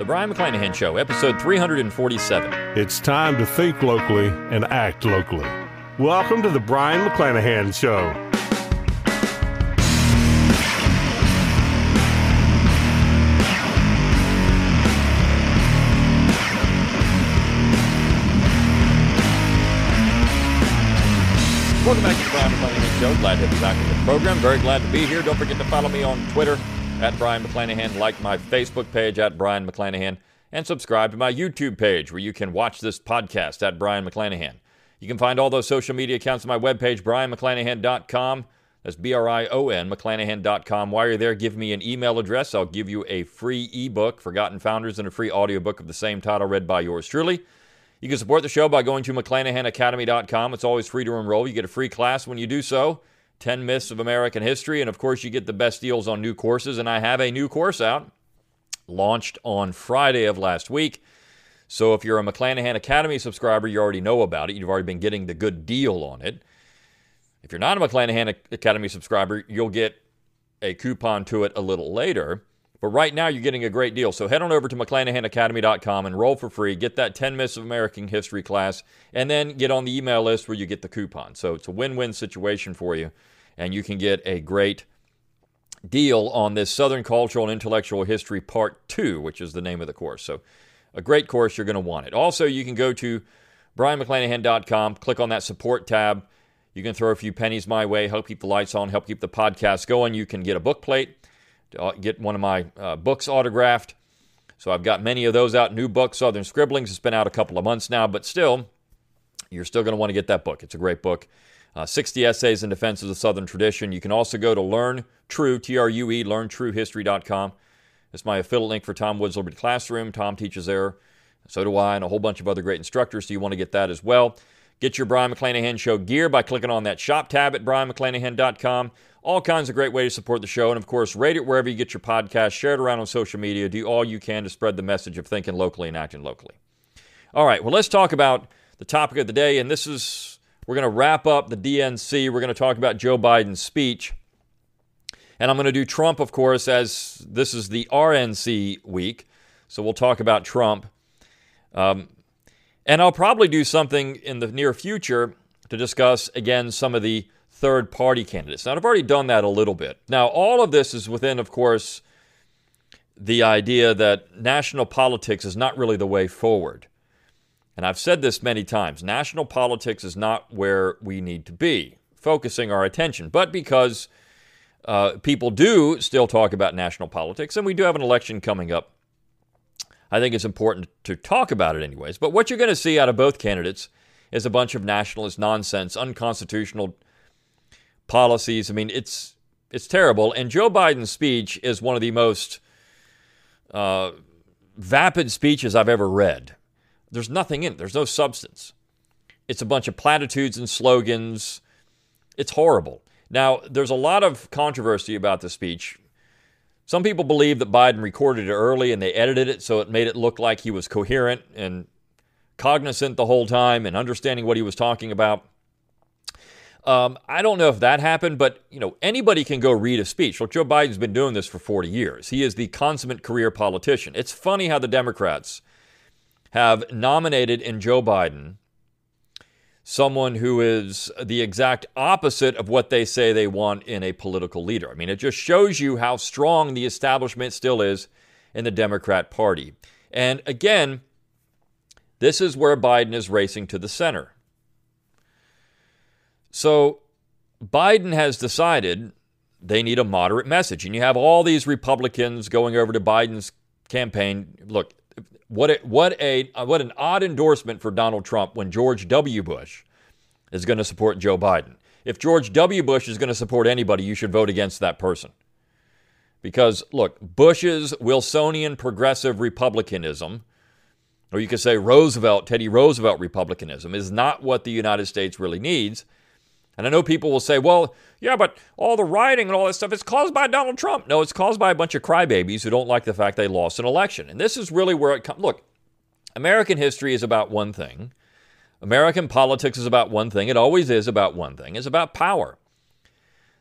The Brion McClanahan Show, episode 347. It's time to think locally and act locally. Welcome to the Brion McClanahan Show. Welcome back to the Brion McClanahan Show. Glad to have you back in the program. Very glad to be here. Don't forget to follow me on Twitter at Brion McClanahan, like my Facebook page at Brion McClanahan, and subscribe to my YouTube page where you can watch this podcast at Brion McClanahan. You can find all those social media accounts on my webpage, brionmcclanahan.com. That's B R I O N, McClanahan.com. While you're there, give me an email address. I'll give you a free ebook, Forgotten Founders, and a free audiobook of the same title read by yours truly. You can support the show by going to McClanahanacademy.com. It's always free to enroll. You get a free class when you do so 10 Myths of American History. And of course, you get the best deals on new courses. And I have a new course out, launched on Friday of last week. So if you're a McClanahan Academy subscriber, you already know about it. You've already been getting the good deal on it. If you're not a McClanahan Academy subscriber, you'll get a coupon to it a little later. But right now, you're getting a great deal. So head on over to McClanahanacademy.com, enroll for free, get that 10 Myths of American History class, and then get on the email list where you get the coupon. So it's a win win situation for you, and you can get a great deal on this Southern Cultural and Intellectual History Part 2, which is the name of the course. So a great course, you're going to want it. Also, you can go to BrionMcClanahan.com, click on that support tab. You can throw a few pennies my way, help keep the lights on, help keep the podcast going. You can get a book plate uh, get one of my uh, books autographed. So I've got many of those out. New book, Southern Scribblings. It's been out a couple of months now, but still, you're still going to want to get that book. It's a great book. Uh, 60 essays in defense of the Southern tradition. You can also go to Learn True, T R U E, learntruehistory.com. It's my affiliate link for Tom Woods Liberty Classroom. Tom teaches there. So do I, and a whole bunch of other great instructors. So you want to get that as well. Get your Brion McClanahan Show gear by clicking on that shop tab at brionmcclanahan.com. All kinds of great ways to support the show. And of course, rate it wherever you get your podcast, share it around on social media, do all you can to spread the message of thinking locally and acting locally. All right, well, let's talk about the topic of the day. And this is, we're going to wrap up the DNC. We're going to talk about Joe Biden's speech. And I'm going to do Trump, of course, as this is the RNC week. So we'll talk about Trump. Um, and I'll probably do something in the near future to discuss, again, some of the third party candidates. Now, I've already done that a little bit. Now, all of this is within, of course, the idea that national politics is not really the way forward. And I've said this many times national politics is not where we need to be, focusing our attention. But because uh, people do still talk about national politics, and we do have an election coming up, I think it's important to talk about it, anyways. But what you're going to see out of both candidates is a bunch of nationalist nonsense, unconstitutional policies. I mean, it's it's terrible. And Joe Biden's speech is one of the most uh, vapid speeches I've ever read. There's nothing in it. There's no substance. It's a bunch of platitudes and slogans. It's horrible. Now, there's a lot of controversy about the speech. Some people believe that Biden recorded it early and they edited it so it made it look like he was coherent and cognizant the whole time and understanding what he was talking about. Um, I don't know if that happened, but you know anybody can go read a speech. Look, Joe Biden's been doing this for 40 years. He is the consummate career politician. It's funny how the Democrats have nominated in Joe Biden someone who is the exact opposite of what they say they want in a political leader. I mean, it just shows you how strong the establishment still is in the Democrat Party. And again, this is where Biden is racing to the center. So Biden has decided they need a moderate message. And you have all these Republicans going over to Biden's campaign. Look, what a, what a what an odd endorsement for Donald Trump when George W. Bush is going to support Joe Biden. If George W. Bush is going to support anybody, you should vote against that person. Because look, Bush's Wilsonian progressive republicanism, or you could say Roosevelt, Teddy Roosevelt republicanism, is not what the United States really needs. And I know people will say, well, yeah, but all the rioting and all that stuff is caused by Donald Trump. No, it's caused by a bunch of crybabies who don't like the fact they lost an election. And this is really where it comes. Look, American history is about one thing. American politics is about one thing. It always is about one thing. It's about power.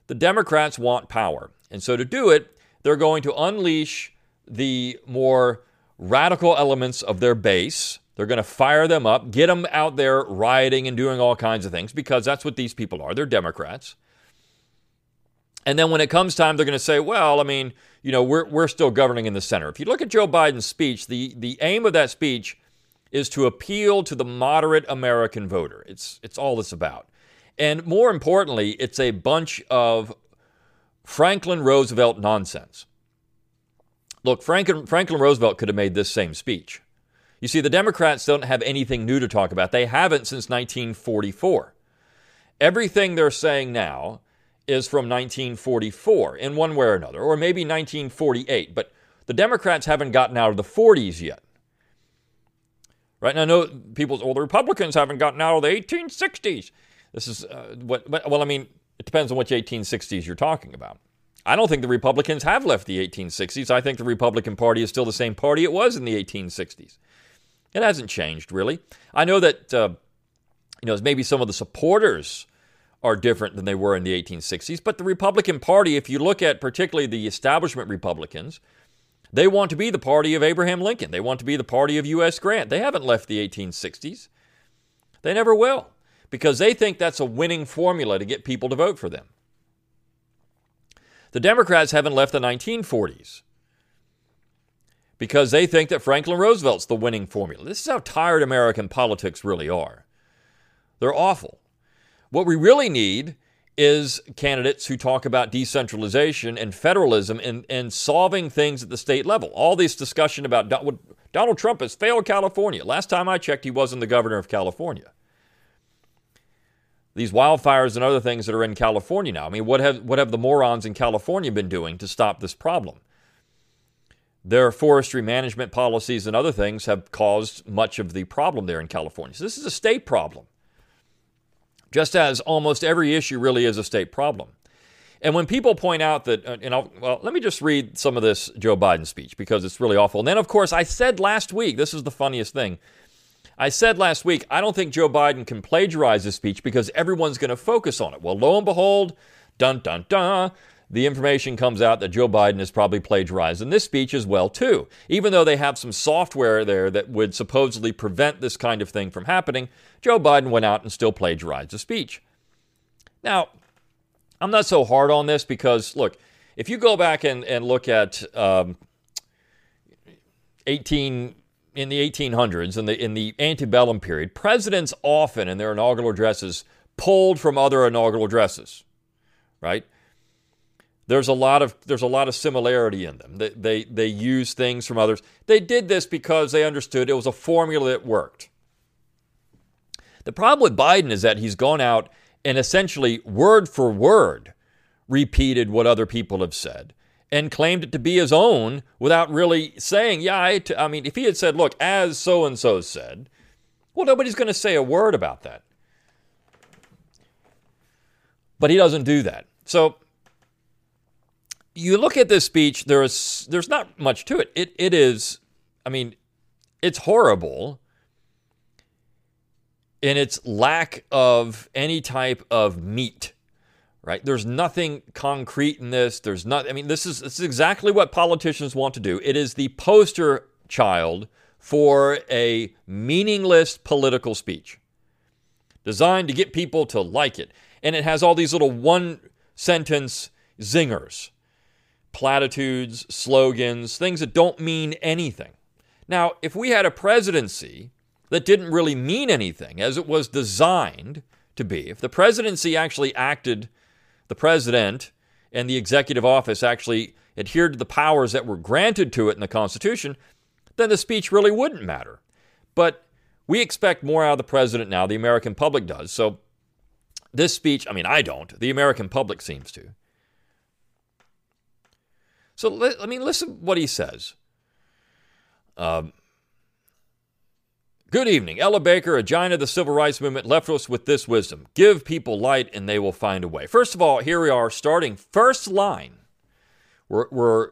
The Democrats want power. And so to do it, they're going to unleash the more radical elements of their base. They're going to fire them up, get them out there rioting and doing all kinds of things because that's what these people are. They're Democrats. And then when it comes time, they're going to say, well, I mean, you know, we're, we're still governing in the center. If you look at Joe Biden's speech, the, the aim of that speech is to appeal to the moderate American voter. It's, it's all this about. And more importantly, it's a bunch of Franklin Roosevelt nonsense. Look, Franklin, Franklin Roosevelt could have made this same speech. You see, the Democrats don't have anything new to talk about. They haven't since 1944. Everything they're saying now is from 1944 in one way or another, or maybe 1948, but the Democrats haven't gotten out of the 40s yet. Right now, I know people, well, the Republicans haven't gotten out of the 1860s. This is uh, what, well, I mean, it depends on which 1860s you're talking about. I don't think the Republicans have left the 1860s. I think the Republican Party is still the same party it was in the 1860s. It hasn't changed, really. I know that, uh, you know, maybe some of the supporters are different than they were in the 1860s, but the Republican Party, if you look at particularly the establishment Republicans, they want to be the party of Abraham Lincoln. They want to be the party of U.S. Grant. They haven't left the 1860s. They never will because they think that's a winning formula to get people to vote for them. The Democrats haven't left the 1940s because they think that Franklin Roosevelt's the winning formula. This is how tired American politics really are. They're awful. What we really need is candidates who talk about decentralization and federalism and, and solving things at the state level. All this discussion about Donald Trump has failed California. Last time I checked, he wasn't the governor of California. These wildfires and other things that are in California now. I mean, what have, what have the morons in California been doing to stop this problem? Their forestry management policies and other things have caused much of the problem there in California. So, this is a state problem just as almost every issue really is a state problem. And when people point out that, uh, you know, well, let me just read some of this Joe Biden speech because it's really awful. And then, of course, I said last week, this is the funniest thing. I said last week, I don't think Joe Biden can plagiarize this speech because everyone's going to focus on it. Well, lo and behold, dun dun dun, the information comes out that Joe Biden has probably plagiarized in this speech as well too. Even though they have some software there that would supposedly prevent this kind of thing from happening, Joe Biden went out and still plagiarized the speech. Now, I'm not so hard on this because look, if you go back and, and look at um, 18 in the 1800s in the in the antebellum period, presidents often in their inaugural addresses pulled from other inaugural addresses, right? There's a lot of there's a lot of similarity in them. They, they they use things from others. They did this because they understood it was a formula that worked. The problem with Biden is that he's gone out and essentially word for word repeated what other people have said and claimed it to be his own without really saying, yeah, I, t- I mean, if he had said, look, as so and so said, well, nobody's going to say a word about that. But he doesn't do that. So you look at this speech, there is there's not much to it. It it is, I mean, it's horrible in its lack of any type of meat. Right? There's nothing concrete in this. There's not. I mean, this is this is exactly what politicians want to do. It is the poster child for a meaningless political speech designed to get people to like it. And it has all these little one sentence zingers platitudes, slogans, things that don't mean anything. Now, if we had a presidency that didn't really mean anything as it was designed to be, if the presidency actually acted, the president and the executive office actually adhered to the powers that were granted to it in the Constitution, then the speech really wouldn't matter. But we expect more out of the president now, the American public does. So this speech, I mean, I don't, the American public seems to. So let, I mean, listen what he says. Um, Good evening. Ella Baker, a giant of the civil rights movement, left us with this wisdom Give people light and they will find a way. First of all, here we are starting first line. We're, we're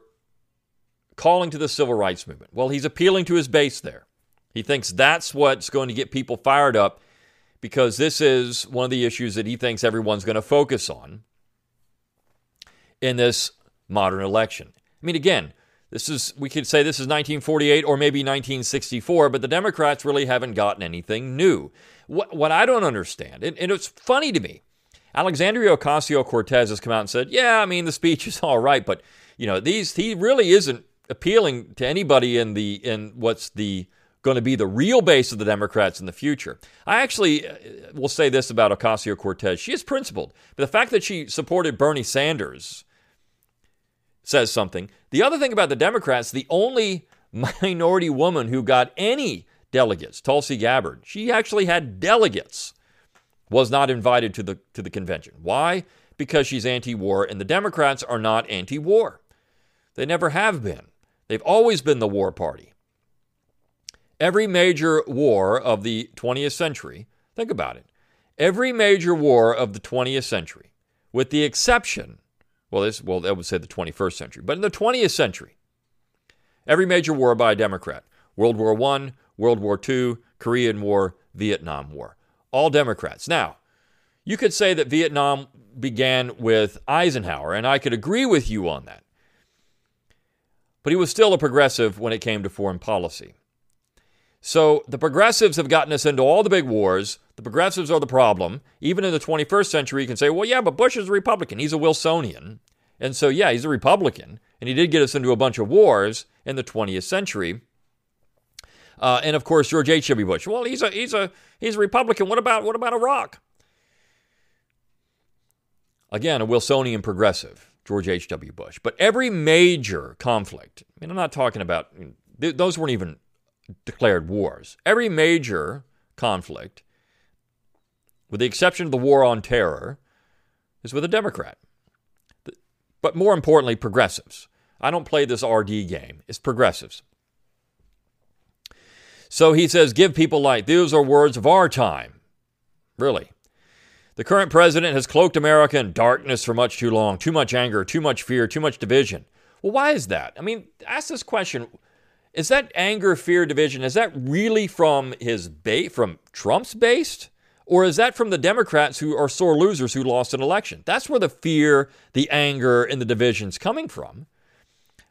calling to the civil rights movement. Well, he's appealing to his base there. He thinks that's what's going to get people fired up because this is one of the issues that he thinks everyone's going to focus on in this modern election. I mean, again, This is, we could say this is 1948 or maybe 1964, but the Democrats really haven't gotten anything new. What, what I don't understand, and, and it's funny to me, Alexandria Ocasio Cortez has come out and said, yeah, I mean, the speech is all right, but, you know, these, he really isn't appealing to anybody in the, in what's the, going to be the real base of the Democrats in the future. I actually uh, will say this about Ocasio Cortez. She is principled. But the fact that she supported Bernie Sanders says something. The other thing about the Democrats, the only minority woman who got any delegates, Tulsi Gabbard, she actually had delegates, was not invited to the, to the convention. Why? Because she's anti war, and the Democrats are not anti war. They never have been. They've always been the war party. Every major war of the 20th century, think about it, every major war of the 20th century, with the exception well, this, well, that would say the 21st century. But in the 20th century, every major war by a Democrat World War I, World War II, Korean War, Vietnam War. All Democrats. Now, you could say that Vietnam began with Eisenhower, and I could agree with you on that. But he was still a progressive when it came to foreign policy. So the progressives have gotten us into all the big wars. The progressives are the problem. Even in the 21st century, you can say, well, yeah, but Bush is a Republican. He's a Wilsonian. And so, yeah, he's a Republican. And he did get us into a bunch of wars in the 20th century. Uh, and of course, George H.W. Bush. Well, he's a he's a he's a Republican. What about what about Iraq? Again, a Wilsonian progressive, George H.W. Bush. But every major conflict. I mean, I'm not talking about those weren't even declared wars. Every major conflict, with the exception of the war on terror, is with a Democrat. But more importantly, progressives. I don't play this RD game, it's progressives. So he says, give people light. These are words of our time. Really. The current president has cloaked America in darkness for much too long. Too much anger, too much fear, too much division. Well, why is that? I mean, ask this question is that anger, fear, division? Is that really from his base, from Trump's base, or is that from the Democrats who are sore losers who lost an election? That's where the fear, the anger, and the division's coming from.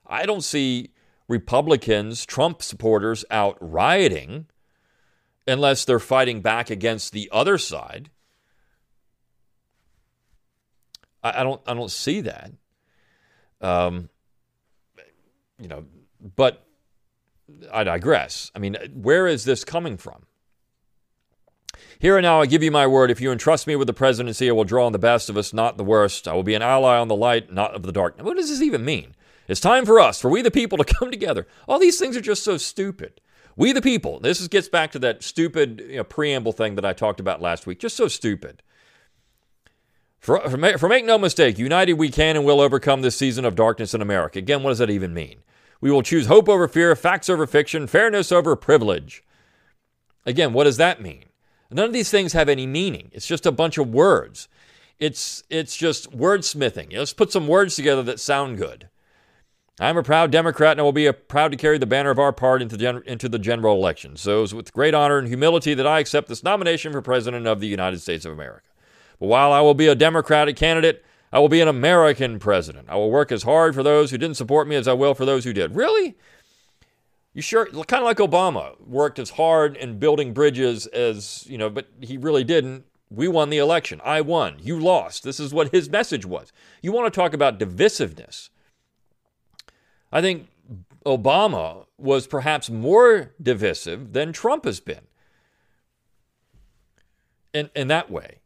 I don't see Republicans, Trump supporters out rioting unless they're fighting back against the other side. I, I don't. I don't see that. Um, you know, but I digress. I mean, where is this coming from? Here and now, I give you my word. If you entrust me with the presidency, I will draw on the best of us, not the worst. I will be an ally on the light, not of the dark. What does this even mean? It's time for us, for we the people, to come together. All these things are just so stupid. We the people. This is, gets back to that stupid you know, preamble thing that I talked about last week. Just so stupid. For, for, for make no mistake, united we can and will overcome this season of darkness in America. Again, what does that even mean? We will choose hope over fear, facts over fiction, fairness over privilege. Again, what does that mean? None of these things have any meaning. It's just a bunch of words. It's it's just wordsmithing. let's put some words together that sound good. I'm a proud Democrat and I will be proud to carry the banner of our party into, gen- into the general election. So it's with great honor and humility that I accept this nomination for President of the United States of America. But while I will be a Democratic candidate, I will be an American president. I will work as hard for those who didn't support me as I will for those who did. Really? You sure? Kind of like Obama worked as hard in building bridges as, you know, but he really didn't. We won the election. I won. You lost. This is what his message was. You want to talk about divisiveness. I think Obama was perhaps more divisive than Trump has been. In, in that way,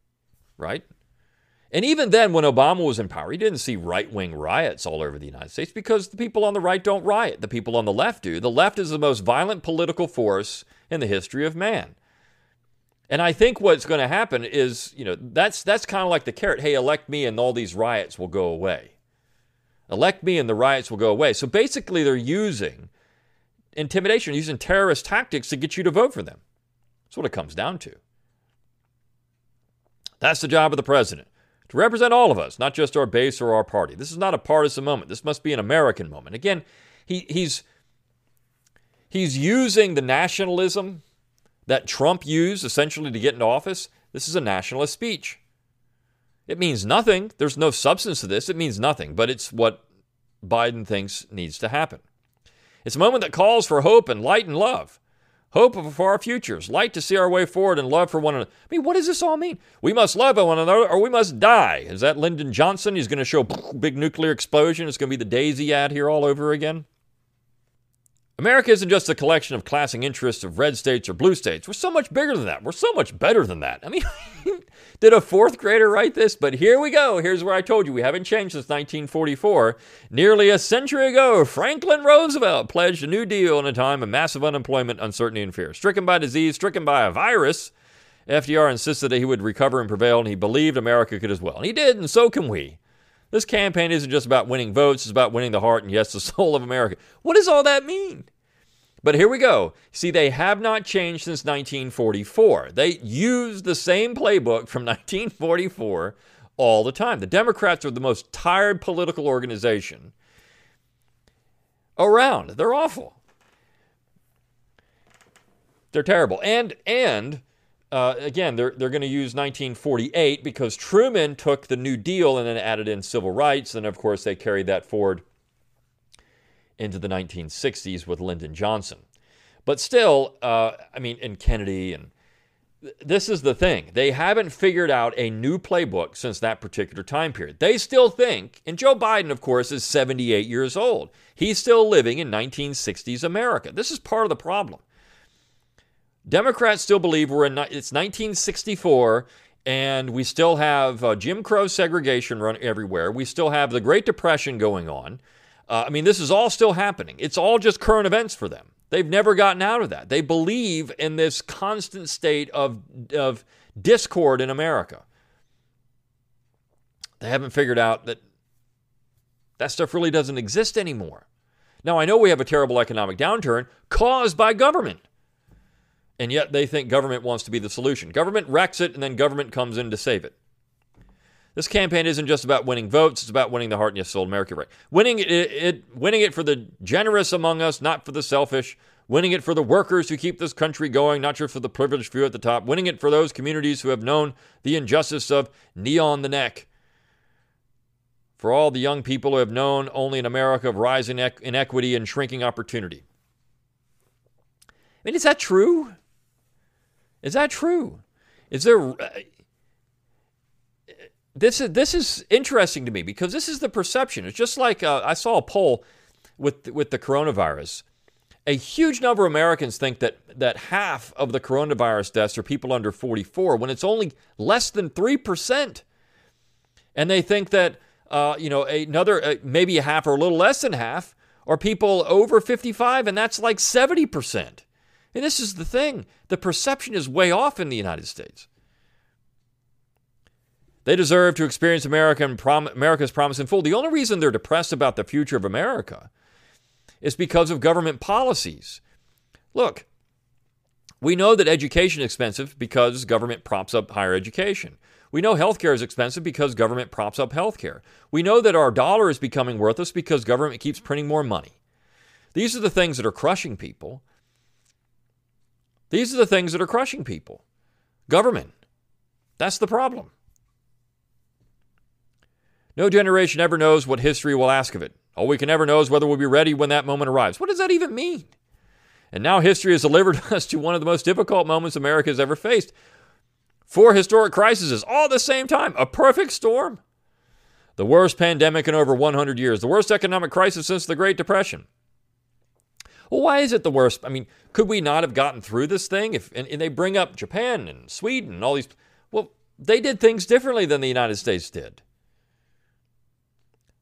right? And even then, when Obama was in power, he didn't see right wing riots all over the United States because the people on the right don't riot. The people on the left do. The left is the most violent political force in the history of man. And I think what's going to happen is, you know, that's that's kind of like the carrot. Hey, elect me and all these riots will go away. Elect me and the riots will go away. So basically, they're using intimidation, using terrorist tactics to get you to vote for them. That's what it comes down to. That's the job of the president to represent all of us, not just our base or our party. This is not a partisan moment. This must be an American moment. Again, he, he's he's using the nationalism that Trump used essentially to get into office. This is a nationalist speech. It means nothing. There's no substance to this. It means nothing, but it's what Biden thinks needs to happen. It's a moment that calls for hope and light and love. Hope for our futures, light to see our way forward, and love for one another. I mean, what does this all mean? We must love one another or we must die. Is that Lyndon Johnson? He's going to show big nuclear explosion. It's going to be the Daisy ad here all over again. America isn't just a collection of classing interests of red states or blue states. We're so much bigger than that. We're so much better than that. I mean, did a fourth grader write this? But here we go. Here's where I told you we haven't changed since 1944. Nearly a century ago, Franklin Roosevelt pledged a New Deal in a time of massive unemployment, uncertainty, and fear. Stricken by disease, stricken by a virus, FDR insisted that he would recover and prevail, and he believed America could as well. And he did, and so can we. This campaign isn't just about winning votes, it's about winning the heart and, yes, the soul of America. What does all that mean? But here we go. See, they have not changed since 1944. They use the same playbook from 1944 all the time. The Democrats are the most tired political organization around. They're awful. They're terrible. And and uh, again, they're, they're going to use 1948 because Truman took the New Deal and then added in civil rights. And of course, they carried that forward into the 1960s with Lyndon Johnson. But still, uh, I mean, and Kennedy, and this is the thing. They haven't figured out a new playbook since that particular time period. They still think, and Joe Biden, of course, is 78 years old. He's still living in 1960s America. This is part of the problem. Democrats still believe we're in it's 1964 and we still have uh, Jim Crow segregation run everywhere. We still have the Great Depression going on. Uh, I mean, this is all still happening. It's all just current events for them. They've never gotten out of that. They believe in this constant state of, of discord in America. They haven't figured out that that stuff really doesn't exist anymore. Now, I know we have a terrible economic downturn caused by government and yet they think government wants to be the solution. Government wrecks it, and then government comes in to save it. This campaign isn't just about winning votes; it's about winning the heart and your soul America. Right? Winning it, it, winning it for the generous among us, not for the selfish. Winning it for the workers who keep this country going, not just for the privileged few at the top. Winning it for those communities who have known the injustice of knee on the neck. For all the young people who have known only an America of rising inequity and shrinking opportunity. I mean, is that true? Is that true? Is there. Uh, this is this is interesting to me because this is the perception. It's just like uh, I saw a poll with with the coronavirus. A huge number of Americans think that that half of the coronavirus deaths are people under 44, when it's only less than three percent. And they think that uh, you know another uh, maybe a half or a little less than half are people over 55, and that's like 70 percent. And this is the thing the perception is way off in the United States. They deserve to experience American prom- America's promise in full. The only reason they're depressed about the future of America is because of government policies. Look, we know that education is expensive because government props up higher education. We know healthcare is expensive because government props up healthcare. We know that our dollar is becoming worthless because government keeps printing more money. These are the things that are crushing people. These are the things that are crushing people. Government. That's the problem. No generation ever knows what history will ask of it. All we can ever know is whether we'll be ready when that moment arrives. What does that even mean? And now history has delivered us to one of the most difficult moments America has ever faced. Four historic crises all at the same time. A perfect storm. The worst pandemic in over 100 years. The worst economic crisis since the Great Depression. Well, why is it the worst? I mean, could we not have gotten through this thing? If and, and they bring up Japan and Sweden and all these. Well, they did things differently than the United States did.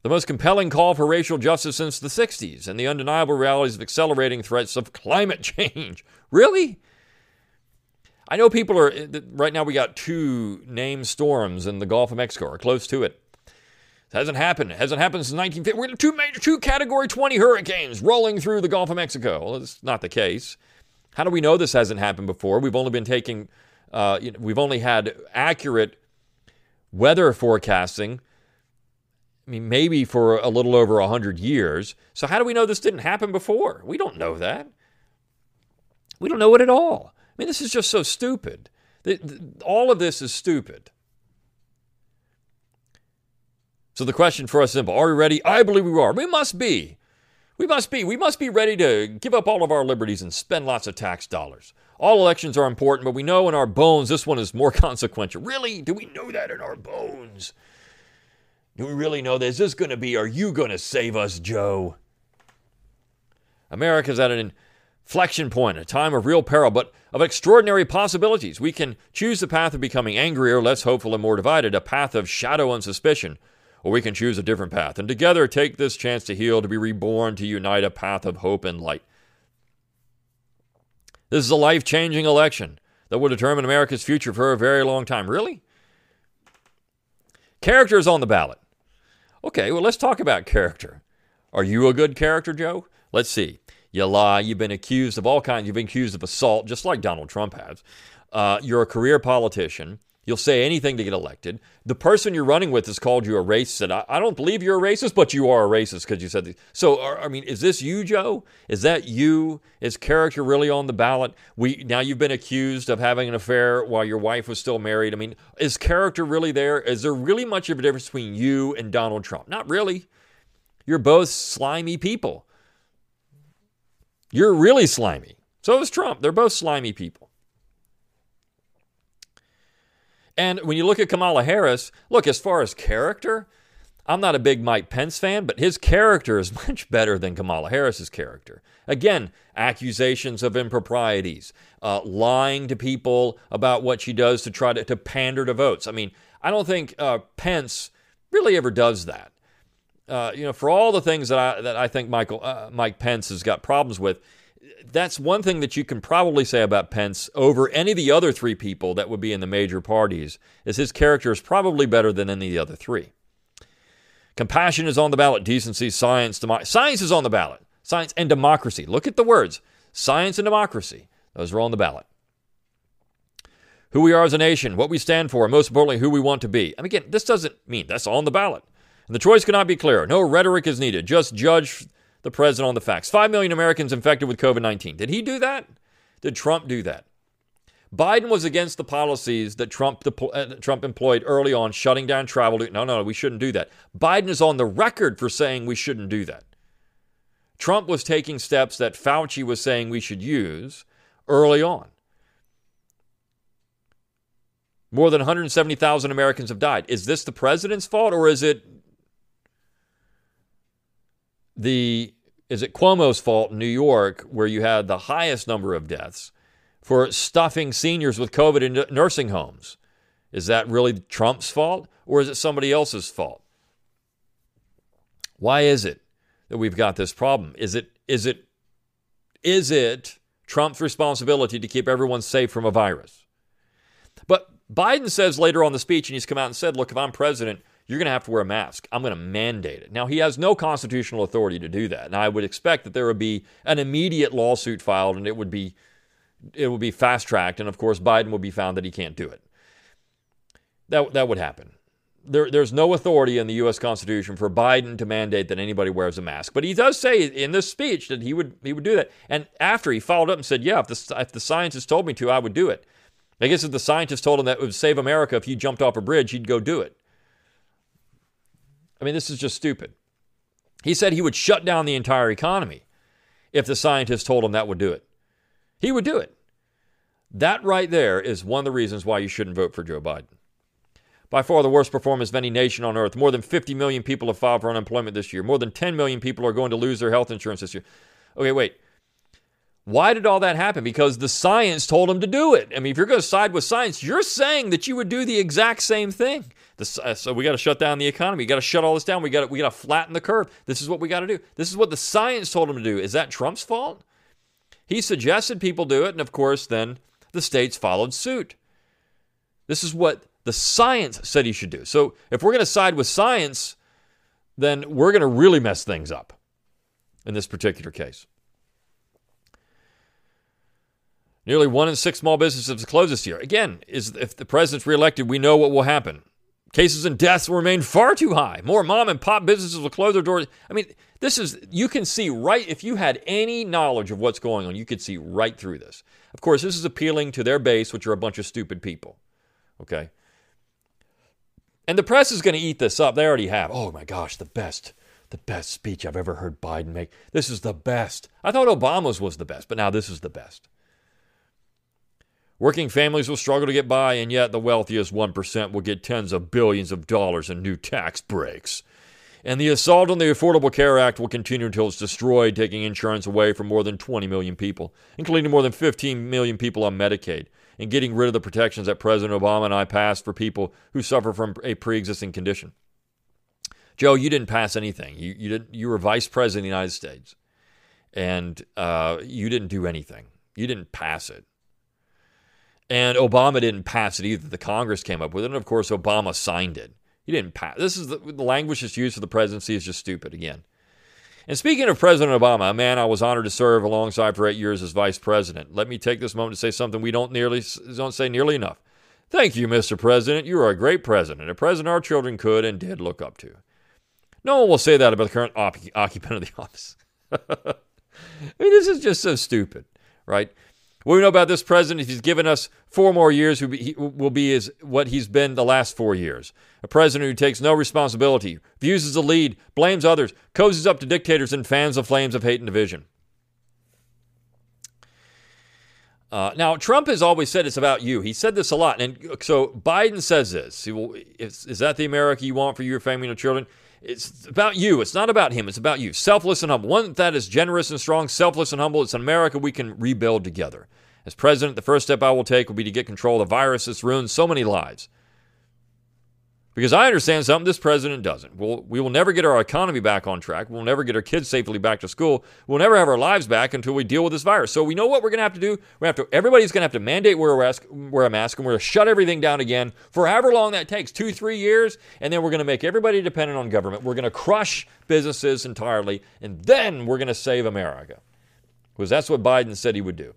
The most compelling call for racial justice since the 60s and the undeniable realities of accelerating threats of climate change. Really? I know people are, eh, right now we got two named storms in the Gulf of Mexico, or close to it. It hasn't happened. It hasn't happened since 1950. We're two major, two Category 20 hurricanes rolling through the Gulf of Mexico. Well, that's not the case. How do we know this hasn't happened before? We've only been taking, uh, you know, we've only had accurate weather forecasting. I mean, maybe for a little over 100 years. So, how do we know this didn't happen before? We don't know that. We don't know it at all. I mean, this is just so stupid. All of this is stupid. So the question for us is simple Are we ready? I believe we are. We must be. We must be. We must be ready to give up all of our liberties and spend lots of tax dollars. All elections are important, but we know in our bones this one is more consequential. Really? Do we know that in our bones? Do we really know this? Is this going to be, are you going to save us, Joe? America's at an inflection point, a time of real peril, but of extraordinary possibilities. We can choose the path of becoming angrier, less hopeful, and more divided, a path of shadow and suspicion, or we can choose a different path and together take this chance to heal, to be reborn, to unite a path of hope and light. This is a life changing election that will determine America's future for a very long time. Really? Character is on the ballot. Okay, well, let's talk about character. Are you a good character, Joe? Let's see. You lie. You've been accused of all kinds. You've been accused of assault, just like Donald Trump has. Uh, you're a career politician. You'll say anything to get elected. The person you're running with has called you a racist. And I, I don't believe you're a racist, but you are a racist because you said this. So, I mean, is this you, Joe? Is that you? Is character really on the ballot? We now you've been accused of having an affair while your wife was still married. I mean, is character really there? Is there really much of a difference between you and Donald Trump? Not really. You're both slimy people. You're really slimy. So is Trump. They're both slimy people. And when you look at Kamala Harris, look, as far as character, I'm not a big Mike Pence fan, but his character is much better than Kamala Harris's character. Again, accusations of improprieties, uh, lying to people about what she does to try to, to pander to votes. I mean, I don't think uh, Pence really ever does that. Uh, you know, for all the things that I that I think Michael uh, Mike Pence has got problems with, that's one thing that you can probably say about Pence over any of the other three people that would be in the major parties is his character is probably better than any of the other three. Compassion is on the ballot. Decency, science, science is on the ballot. Science and democracy. Look at the words. Science and democracy. Those are on the ballot. Who we are as a nation, what we stand for, and most importantly, who we want to be. Mean, again, this doesn't mean that's on the ballot. And the choice cannot be clearer. No rhetoric is needed. Just judge the president on the facts. 5 million Americans infected with COVID 19. Did he do that? Did Trump do that? Biden was against the policies that Trump, uh, Trump employed early on, shutting down travel. No, no, no, we shouldn't do that. Biden is on the record for saying we shouldn't do that. Trump was taking steps that Fauci was saying we should use early on. More than 170,000 Americans have died. Is this the president's fault or is it the is it Cuomo's fault in New York where you had the highest number of deaths for stuffing seniors with COVID in nursing homes? Is that really Trump's fault or is it somebody else's fault? Why is it that we've got this problem? Is it is it is it Trump's responsibility to keep everyone safe from a virus? But Biden says later on the speech, and he's come out and said, look, if I'm president, you're going to have to wear a mask. I'm going to mandate it. Now, he has no constitutional authority to do that. And I would expect that there would be an immediate lawsuit filed and it would be it would be fast tracked and of course Biden would be found that he can't do it. That that would happen. There, there's no authority in the U.S. Constitution for Biden to mandate that anybody wears a mask, but he does say in this speech that he would he would do that. And after he followed up and said, "Yeah, if the if the scientists told me to, I would do it." I guess if the scientists told him that it would save America if he jumped off a bridge, he'd go do it. I mean, this is just stupid. He said he would shut down the entire economy if the scientists told him that would do it. He would do it. That right there is one of the reasons why you shouldn't vote for Joe Biden. By far the worst performance of any nation on earth. More than 50 million people have filed for unemployment this year. More than 10 million people are going to lose their health insurance this year. Okay, wait. Why did all that happen? Because the science told him to do it. I mean, if you're going to side with science, you're saying that you would do the exact same thing. Uh, so we got to shut down the economy. We got to shut all this down. We got we got to flatten the curve. This is what we got to do. This is what the science told him to do. Is that Trump's fault? He suggested people do it, and of course, then the states followed suit. This is what the science said he should do. So if we're going to side with science, then we're going to really mess things up in this particular case. Nearly one in six small businesses closed this year. Again, is if the president's reelected, we know what will happen. Cases and deaths will remain far too high. More mom and pop businesses will close their doors. I mean, this is, you can see right, if you had any knowledge of what's going on, you could see right through this. Of course, this is appealing to their base, which are a bunch of stupid people. Okay? And the press is going to eat this up. They already have. Oh my gosh, the best, the best speech I've ever heard Biden make. This is the best. I thought Obama's was the best, but now this is the best. Working families will struggle to get by, and yet the wealthiest 1% will get tens of billions of dollars in new tax breaks. And the assault on the Affordable Care Act will continue until it's destroyed, taking insurance away from more than 20 million people, including more than 15 million people on Medicaid, and getting rid of the protections that President Obama and I passed for people who suffer from a pre existing condition. Joe, you didn't pass anything. You, you, didn't, you were vice president of the United States, and uh, you didn't do anything. You didn't pass it. And Obama didn't pass it either. The Congress came up with it, and of course, Obama signed it. He didn't pass. This is the, the language that's used for the presidency is just stupid again. And speaking of President Obama, a man I was honored to serve alongside for eight years as vice president, let me take this moment to say something we don't nearly don't say nearly enough. Thank you, Mr. President. You are a great president, a president our children could and did look up to. No one will say that about the current op- occupant of the office. I mean, this is just so stupid, right? What we know about this president he's given us four more years who will be is what he's been the last four years. A president who takes no responsibility, views as a lead, blames others, cozies up to dictators, and fans the flames of hate and division. Uh, now, Trump has always said it's about you. He said this a lot. And so Biden says this. Will, is, is that the America you want for your family and your children? It's about you. It's not about him. It's about you. Selfless and humble. One that is generous and strong, selfless and humble. It's an America we can rebuild together. As president, the first step I will take will be to get control of the virus that's ruined so many lives. Because I understand something this president doesn't. We'll, we will never get our economy back on track. We'll never get our kids safely back to school. We'll never have our lives back until we deal with this virus. So we know what we're going to have to do. We have to. Everybody's going to have to mandate wear a, mask, wear a mask, and we're going to shut everything down again for however long that takes two, three years. And then we're going to make everybody dependent on government. We're going to crush businesses entirely, and then we're going to save America. Because that's what Biden said he would do.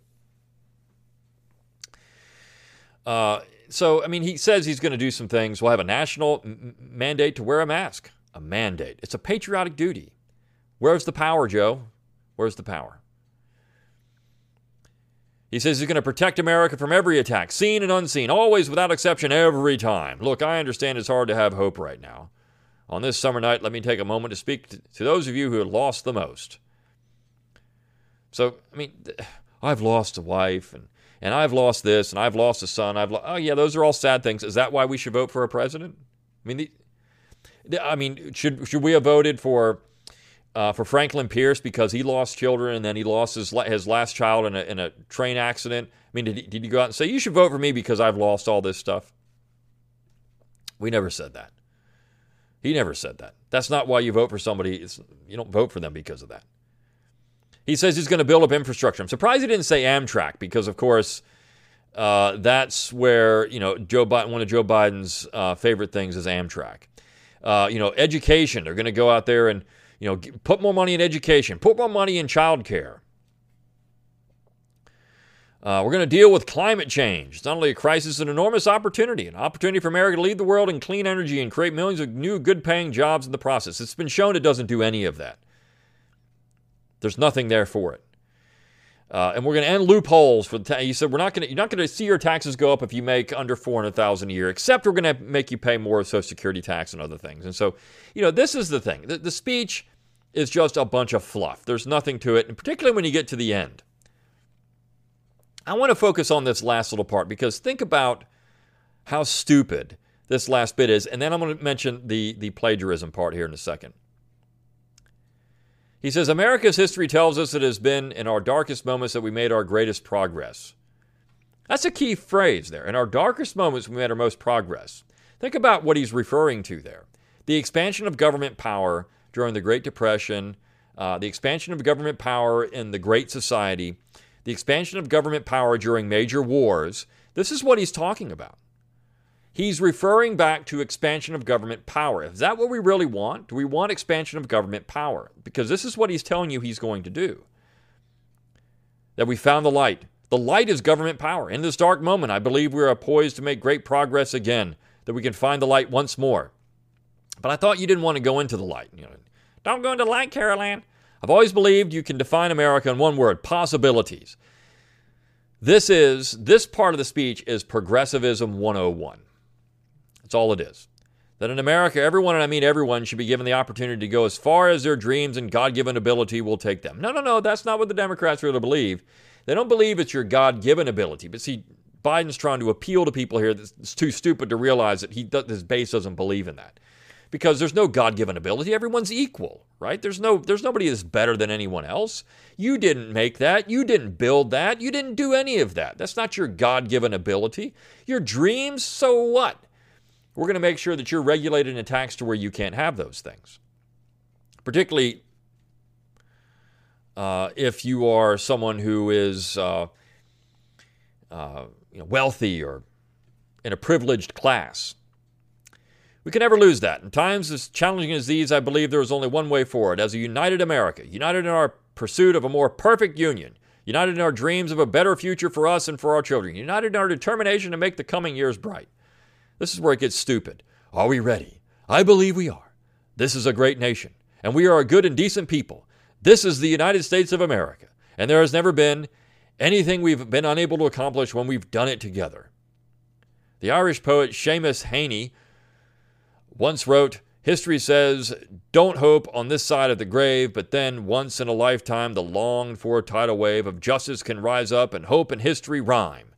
Uh, so, I mean, he says he's going to do some things. We'll have a national m- mandate to wear a mask. A mandate. It's a patriotic duty. Where's the power, Joe? Where's the power? He says he's going to protect America from every attack, seen and unseen, always without exception, every time. Look, I understand it's hard to have hope right now. On this summer night, let me take a moment to speak to those of you who have lost the most. So, I mean, I've lost a wife and and I've lost this, and I've lost a son. I've lo- oh yeah, those are all sad things. Is that why we should vote for a president? I mean, the, the, I mean, should should we have voted for uh, for Franklin Pierce because he lost children and then he lost his his last child in a in a train accident? I mean, did he, did you go out and say you should vote for me because I've lost all this stuff? We never said that. He never said that. That's not why you vote for somebody. It's, you don't vote for them because of that. He says he's going to build up infrastructure. I'm surprised he didn't say Amtrak because, of course, uh, that's where you know Joe Biden. One of Joe Biden's uh, favorite things is Amtrak. Uh, you know, education. They're going to go out there and you know put more money in education, put more money in childcare. Uh, we're going to deal with climate change. It's not only a crisis, it's an enormous opportunity, an opportunity for America to lead the world in clean energy and create millions of new, good paying jobs in the process. It's been shown it doesn't do any of that. There's nothing there for it. Uh, and we're going to end loopholes for the. Ta- you said we're not going to. You're not going to see your taxes go up if you make under four hundred thousand a year. Except we're going to make you pay more of Social Security tax and other things. And so, you know, this is the thing. The, the speech is just a bunch of fluff. There's nothing to it, and particularly when you get to the end. I want to focus on this last little part because think about how stupid this last bit is, and then I'm going to mention the the plagiarism part here in a second. He says America's history tells us it has been in our darkest moments that we made our greatest progress. That's a key phrase there. In our darkest moments, we made our most progress. Think about what he's referring to there the expansion of government power during the Great Depression, uh, the expansion of government power in the Great Society, the expansion of government power during major wars. This is what he's talking about. He's referring back to expansion of government power. Is that what we really want? Do we want expansion of government power? Because this is what he's telling you he's going to do. That we found the light. The light is government power. In this dark moment, I believe we are poised to make great progress again, that we can find the light once more. But I thought you didn't want to go into the light. You know, don't go into the light, Carol Anne. I've always believed you can define America in one word possibilities. This is, this part of the speech is progressivism 101. That's all it is. that in America, everyone, and I mean everyone, should be given the opportunity to go as far as their dreams and God given ability will take them. No, no, no, that's not what the Democrats really believe. They don't believe it's your God given ability. But see, Biden's trying to appeal to people here that's too stupid to realize that he his base doesn't believe in that. Because there's no God given ability. Everyone's equal, right? There's no there's nobody that's better than anyone else. You didn't make that. You didn't build that. You didn't do any of that. That's not your God given ability. Your dreams, so what? We're going to make sure that you're regulated and taxed to where you can't have those things. Particularly uh, if you are someone who is uh, uh, you know, wealthy or in a privileged class. We can never lose that. In times as challenging as these, I believe there is only one way forward. As a united America, united in our pursuit of a more perfect union, united in our dreams of a better future for us and for our children, united in our determination to make the coming years bright. This is where it gets stupid. Are we ready? I believe we are. This is a great nation, and we are a good and decent people. This is the United States of America, and there has never been anything we've been unable to accomplish when we've done it together. The Irish poet Seamus Heaney once wrote, History says, don't hope on this side of the grave, but then once in a lifetime the longed for tidal wave of justice can rise up and hope and history rhyme.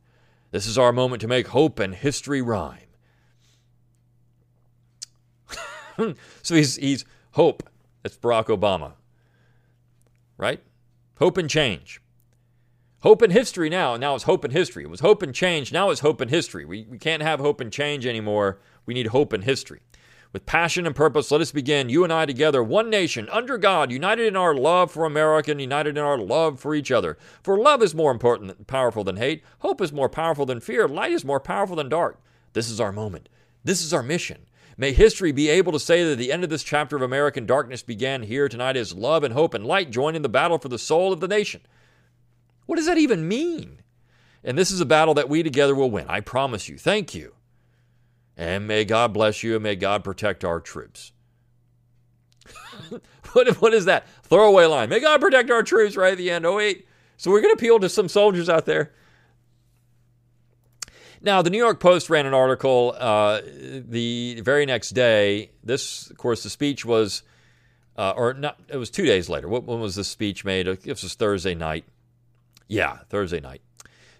This is our moment to make hope and history rhyme. so he's, he's hope. That's Barack Obama. Right? Hope and change. Hope and history now. Now it's hope and history. It was hope and change. Now it's hope and history. We, we can't have hope and change anymore. We need hope and history. With passion and purpose, let us begin, you and I together, one nation, under God, united in our love for America and united in our love for each other. For love is more important and powerful than hate. Hope is more powerful than fear. Light is more powerful than dark. This is our moment. This is our mission. May history be able to say that the end of this chapter of American darkness began here tonight as love and hope and light join in the battle for the soul of the nation. What does that even mean? And this is a battle that we together will win. I promise you. Thank you. And may God bless you and may God protect our troops. what, what is that? Throwaway line. May God protect our troops right at the end. Oh, wait. So we're going to appeal to some soldiers out there. Now, the New York Post ran an article uh, the very next day. This, of course, the speech was, uh, or not, it was two days later. When was the speech made? This was Thursday night. Yeah, Thursday night.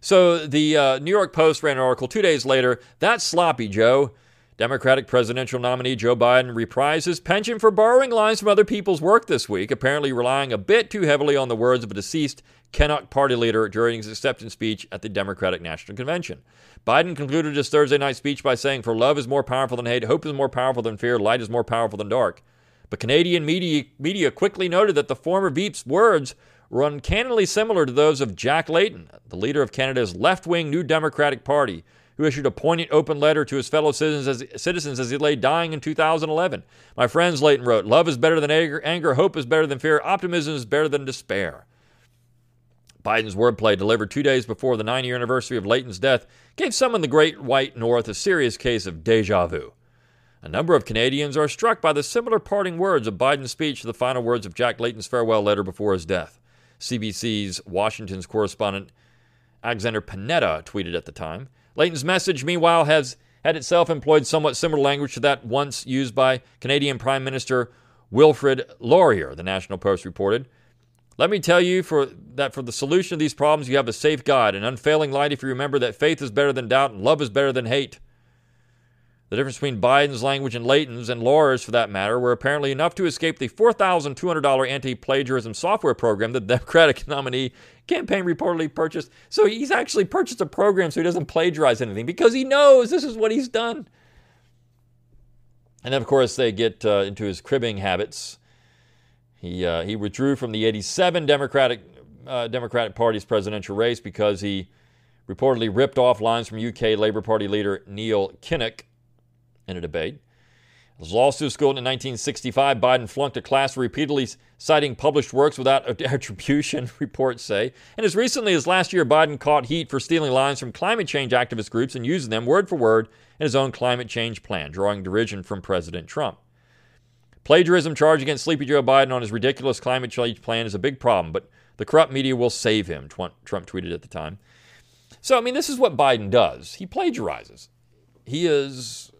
So the uh, New York Post ran an article two days later. That's sloppy, Joe. Democratic presidential nominee Joe Biden reprised his penchant for borrowing lines from other people's work this week, apparently relying a bit too heavily on the words of a deceased Canuck party leader during his acceptance speech at the Democratic National Convention. Biden concluded his Thursday night speech by saying, For love is more powerful than hate, hope is more powerful than fear, light is more powerful than dark. But Canadian media, media quickly noted that the former Veep's words were uncannily similar to those of Jack Layton, the leader of Canada's left wing New Democratic Party, who issued a poignant open letter to his fellow citizens as, citizens as he lay dying in 2011. My friends, Layton wrote, Love is better than anger, anger, hope is better than fear, optimism is better than despair. Biden's wordplay, delivered two days before the nine year anniversary of Layton's death, gave some in the Great White North a serious case of deja vu. A number of Canadians are struck by the similar parting words of Biden's speech to the final words of Jack Layton's farewell letter before his death. CBC's Washington's correspondent Alexander Panetta tweeted at the time. Layton's message, meanwhile, has had itself employed somewhat similar language to that once used by Canadian Prime Minister Wilfrid Laurier, the National Post reported. Let me tell you for, that for the solution of these problems, you have a safe guide, an unfailing light if you remember that faith is better than doubt and love is better than hate. The difference between Biden's language and Layton's, and Laurier's for that matter, were apparently enough to escape the $4,200 anti plagiarism software program that the Democratic nominee campaign reportedly purchased. So he's actually purchased a program so he doesn't plagiarize anything because he knows this is what he's done. And then, of course, they get uh, into his cribbing habits he, uh, he withdrew from the 87 Democratic, uh, Democratic Party's presidential race because he reportedly ripped off lines from UK Labour Party leader Neil Kinnock in a debate. As law school in 1965, Biden flunked a class repeatedly citing published works without attribution, reports say. And as recently as last year, Biden caught heat for stealing lines from climate change activist groups and using them word for word in his own climate change plan, drawing derision from President Trump. Plagiarism charge against Sleepy Joe Biden on his ridiculous climate change plan is a big problem, but the corrupt media will save him, Trump tweeted at the time. So, I mean, this is what Biden does. He plagiarizes. He is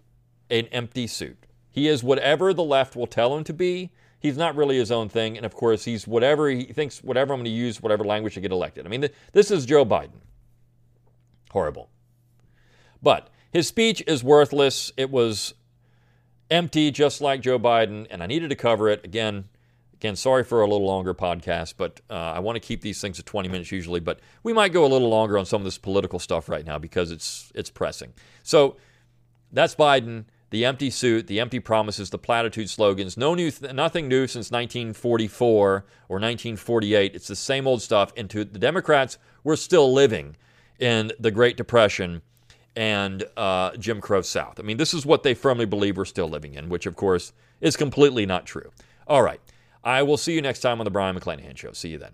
an empty suit. He is whatever the left will tell him to be. He's not really his own thing. And of course, he's whatever he thinks, whatever I'm going to use, whatever language to get elected. I mean, th- this is Joe Biden. Horrible. But his speech is worthless. It was empty, just like Joe Biden, and I needed to cover it. Again, again, sorry for a little longer podcast, but uh, I want to keep these things at 20 minutes usually, but we might go a little longer on some of this political stuff right now because it's it's pressing. So that's Biden, the empty suit, the empty promises, the platitude slogans. No new, th- nothing new since 1944 or 1948. It's the same old stuff. And to the Democrats, we're still living in the Great Depression and uh, Jim Crow South. I mean, this is what they firmly believe we're still living in, which of course is completely not true. All right. I will see you next time on the Brion McClanahan Show. See you then.